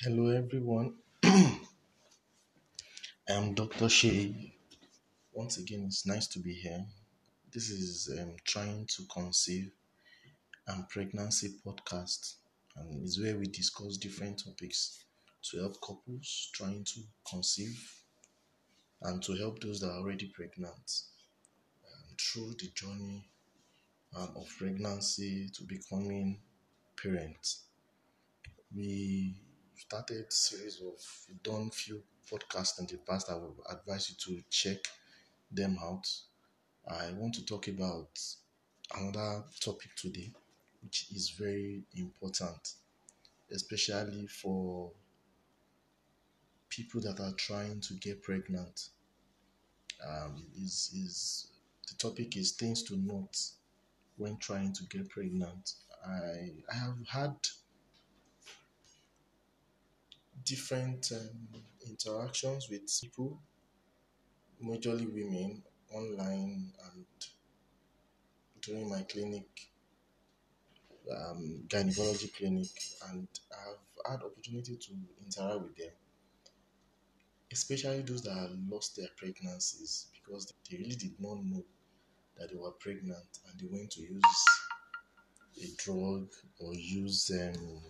Hello, everyone. I'm Dr. Shay. Once again, it's nice to be here. This is um, Trying to Conceive and Pregnancy podcast, and it's where we discuss different topics to help couples trying to conceive and to help those that are already pregnant um, through the journey um, of pregnancy to becoming parents. We started series of done few podcasts in the past. I would advise you to check them out. I want to talk about another topic today, which is very important, especially for people that are trying to get pregnant. Um, is is the topic is things to note when trying to get pregnant. I I have had different um, interactions with people, majorly women, online and during my clinic, um, gynecology clinic, and I've had opportunity to interact with them, especially those that lost their pregnancies because they really did not know that they were pregnant and they went to use a drug or use um,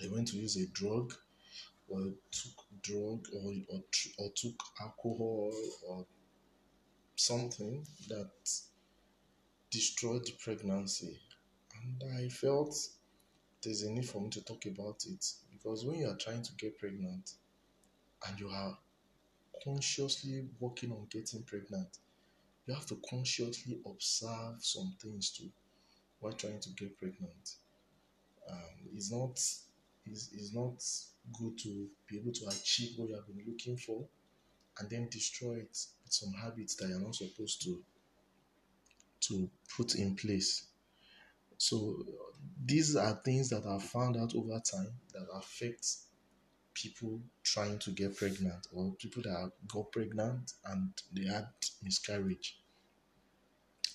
they went to use a drug or took drug or, or, or took alcohol or something that destroyed the pregnancy. And I felt there's a need for me to talk about it because when you are trying to get pregnant and you are consciously working on getting pregnant, you have to consciously observe some things too while trying to get pregnant. Um, it's not is is not good to be able to achieve what you have been looking for and then destroy it with some habits that you're not supposed to to put in place. So these are things that are found out over time that affect people trying to get pregnant or people that got pregnant and they had miscarriage.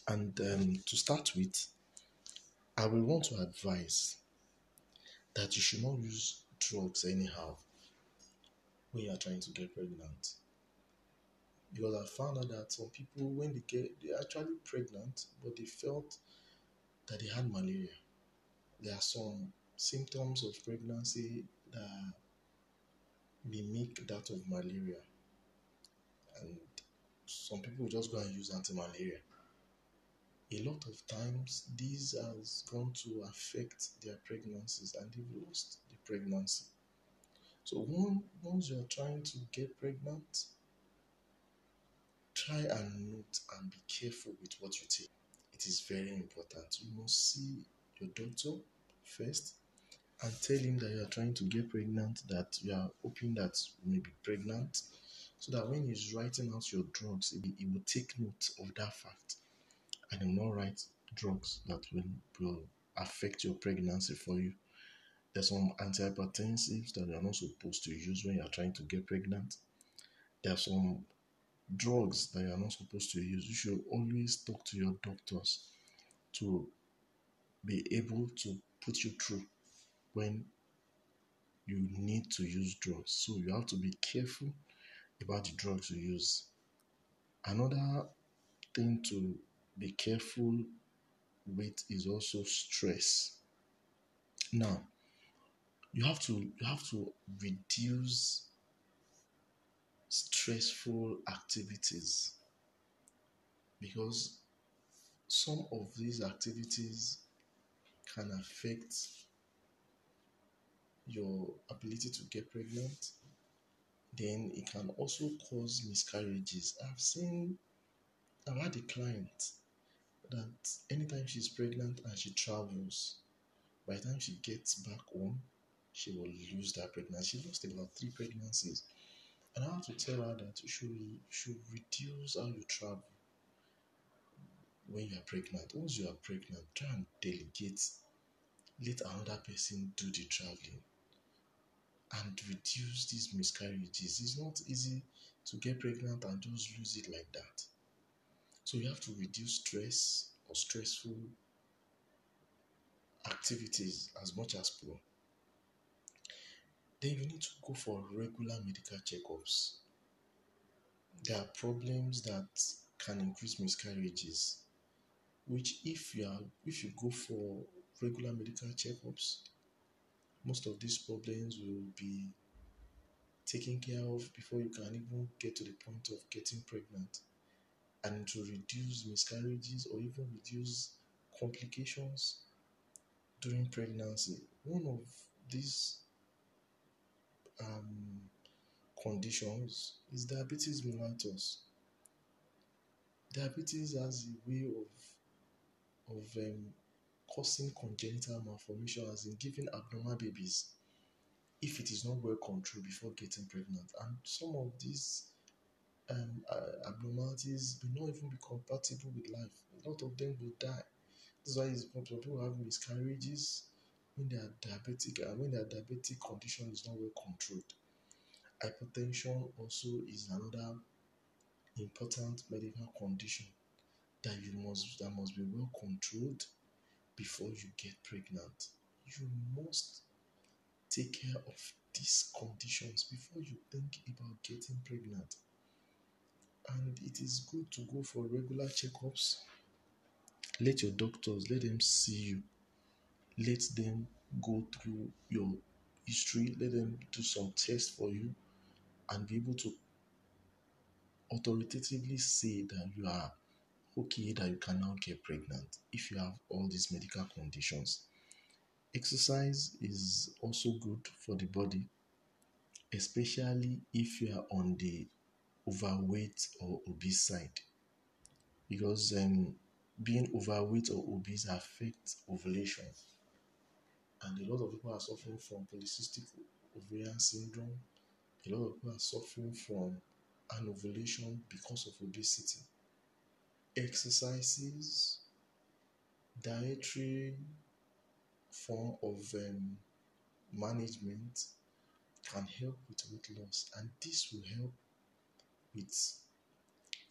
And um, to start with, I will want to advise that you should not use drugs anyhow when you are trying to get pregnant. Because I found out that some people, when they get, they're actually pregnant, but they felt that they had malaria. There are some symptoms of pregnancy that mimic that of malaria, and some people just go and use anti-malaria a lot of times this has gone to affect their pregnancies and they've lost the pregnancy. So one, once you're trying to get pregnant, try and note and be careful with what you take. It is very important. You must see your doctor first and tell him that you are trying to get pregnant, that you are hoping that you may be pregnant, so that when he's writing out your drugs, he will take note of that fact and will not write drugs that will, will affect your pregnancy for you. There's some antihypertensives that you're not supposed to use when you're trying to get pregnant. There are some drugs that you're not supposed to use. You should always talk to your doctors to be able to put you through when you need to use drugs. So you have to be careful about the drugs you use. Another thing to be careful with is also stress. Now, you have to you have to reduce stressful activities because some of these activities can affect your ability to get pregnant then it can also cause miscarriages i've seen i've had a client that anytime she's pregnant and she travels, by the time she gets back home, she will lose that pregnancy. She lost about three pregnancies. And I have to tell her that you should, should reduce how you travel when you are pregnant. Once you are pregnant, try and delegate. Let another person do the traveling and reduce these miscarriages. It's not easy to get pregnant and just lose it like that. So you have to reduce stress or stressful activities as much as possible. Then you need to go for regular medical checkups. There are problems that can increase miscarriages, which if you are if you go for regular medical checkups, most of these problems will be taken care of before you can even get to the point of getting pregnant and to reduce miscarriages or even reduce complications during pregnancy. One of these um, conditions is diabetes mellitus. Diabetes has a way of of um, causing congenital malformation, as in giving abnormal babies, if it is not well controlled before getting pregnant. And some of these um, uh, abnormalities may not even be compatible with life. A lot of them will die. That's why some people have miscarriages when they are diabetic and when their diabetic condition is not well controlled. Hypertension also is another important medical condition that you must that must be well controlled before you get pregnant. You must take care of these conditions before you think about getting pregnant. And it is good to go for regular checkups. Let your doctors let them see you. Let them go through your history. Let them do some tests for you and be able to authoritatively say that you are okay, that you can now get pregnant if you have all these medical conditions. Exercise is also good for the body, especially if you are on the overweight or obese side, because um, being overweight or obese affects ovulation, and a lot of people are suffering from polycystic ovarian syndrome. A lot of people are suffering from anovulation because of obesity. Exercises, dietary form of um, management can help with weight loss, and this will help with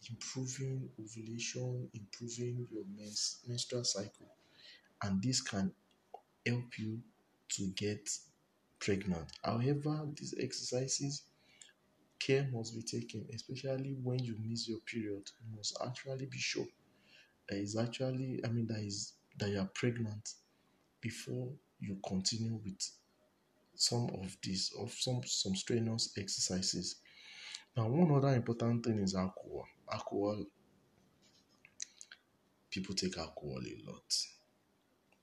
improving ovulation, improving your mens- menstrual cycle, and this can help you to get pregnant. However, these exercises care must be taken, especially when you miss your period. You must actually be sure that is actually, I mean, that is that you are pregnant before you continue with some of these of some some strenuous exercises. Now, one other important thing is alcohol. Alcohol, people take alcohol a lot.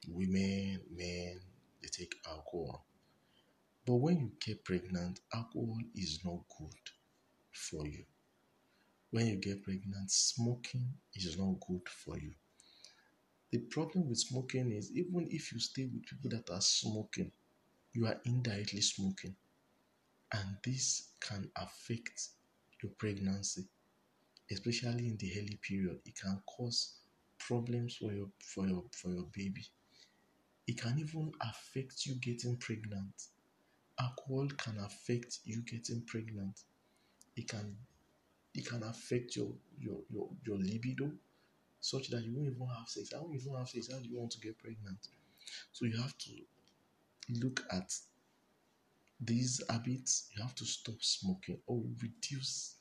Women, men, they take alcohol. But when you get pregnant, alcohol is not good for you. When you get pregnant, smoking is not good for you. The problem with smoking is even if you stay with people that are smoking, you are indirectly smoking. And this can affect your pregnancy, especially in the early period. It can cause problems for your for your for your baby. It can even affect you getting pregnant. Alcohol can affect you getting pregnant. It can it can affect your your your, your libido such that you won't even have sex. I won't even have sex? How do you want to get pregnant? So you have to look at these habits. You have to stop smoking or reduce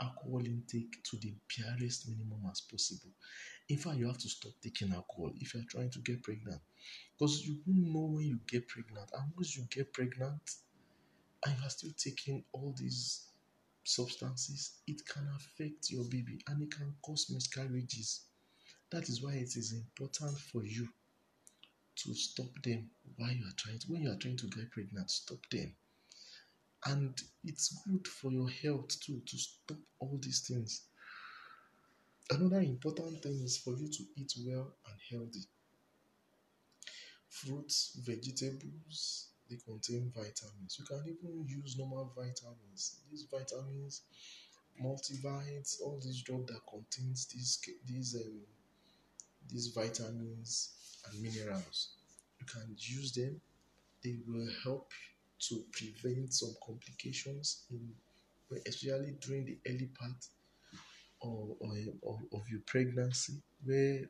alcohol intake to the barest minimum as possible. In fact, you have to stop taking alcohol if you're trying to get pregnant because you won't know when you get pregnant. And once you get pregnant and you are still taking all these substances, it can affect your baby and it can cause miscarriages. That is why it is important for you to stop them while you are trying to, when you are trying to get pregnant, stop them. And it's good for your health too to stop all these things. Another important thing is for you to eat well and healthy. Fruits, vegetables, they contain vitamins. You can even use normal vitamins. These vitamins, multivites, all these drugs that contains these these um, these vitamins and minerals. You can use them. They will help to prevent some complications in especially during the early part of, of, of your pregnancy where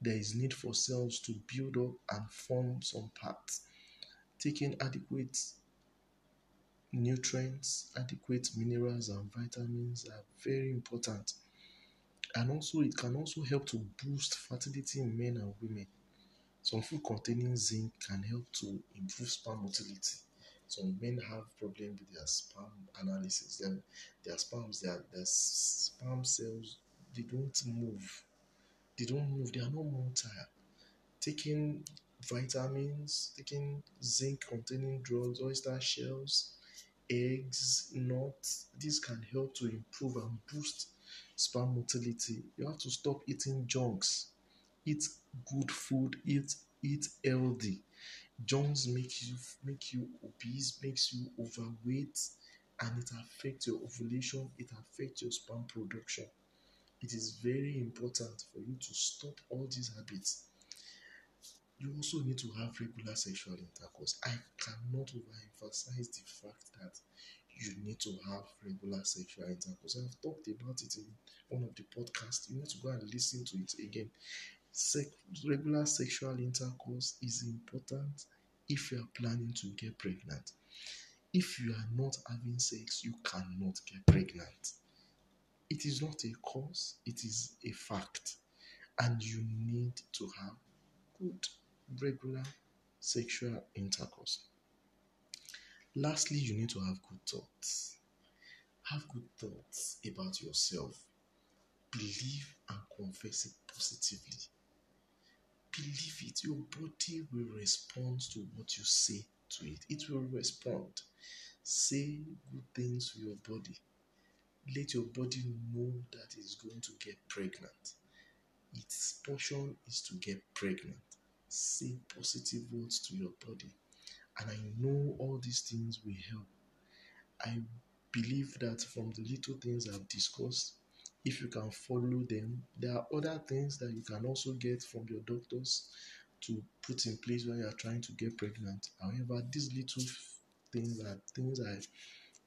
there is need for cells to build up and form some parts taking adequate nutrients, adequate minerals and vitamins are very important. And also, it can also help to boost fertility in men and women. Some food containing zinc can help to improve sperm motility. Some men have problem with their sperm analysis. Their, their sperms, their, their sperm cells, they don't move. They don't move. They are not motile. Taking vitamins, taking zinc containing drugs, oyster shells, eggs, nuts, this can help to improve and boost sperm motility. You have to stop eating junks. Eat good food, eat eat healthy. Junks make you make you obese, makes you overweight, and it affects your ovulation, it affects your sperm production. It is very important for you to stop all these habits you also need to have regular sexual intercourse. I cannot overemphasize the fact that you need to have regular sexual intercourse. I've talked about it in one of the podcasts. You need to go and listen to it again. Regular sexual intercourse is important if you are planning to get pregnant. If you are not having sex, you cannot get pregnant. It is not a cause, it is a fact. And you need to have good regular sexual intercourse. Lastly, you need to have good thoughts. Have good thoughts about yourself. Believe and confess it positively. Believe it. Your body will respond to what you say to it. It will respond. Say good things to your body. Let your body know that it's going to get pregnant. Its portion is to get pregnant say positive words to your body. And I know all these things will help. I believe that from the little things I've discussed, if you can follow them, there are other things that you can also get from your doctors to put in place when you are trying to get pregnant. However, these little things are things I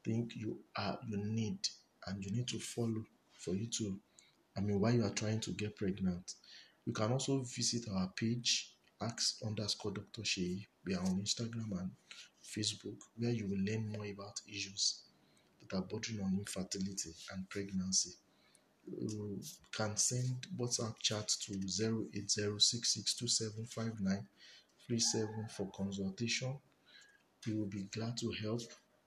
think you are you need and you need to follow for you to I mean while you are trying to get pregnant. You can also visit our page ask underscore Dr. Shei. We are on Instagram and Facebook where you will learn more about issues that are bordering on infertility and pregnancy. You can send WhatsApp chat to 08066275937 for consultation. We will be glad to help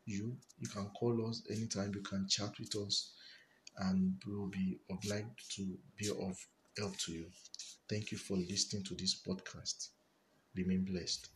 you. You can call us anytime, you can chat with us, and we will be obliged to be of help to you. Thank you for listening to this podcast. Remain blessed.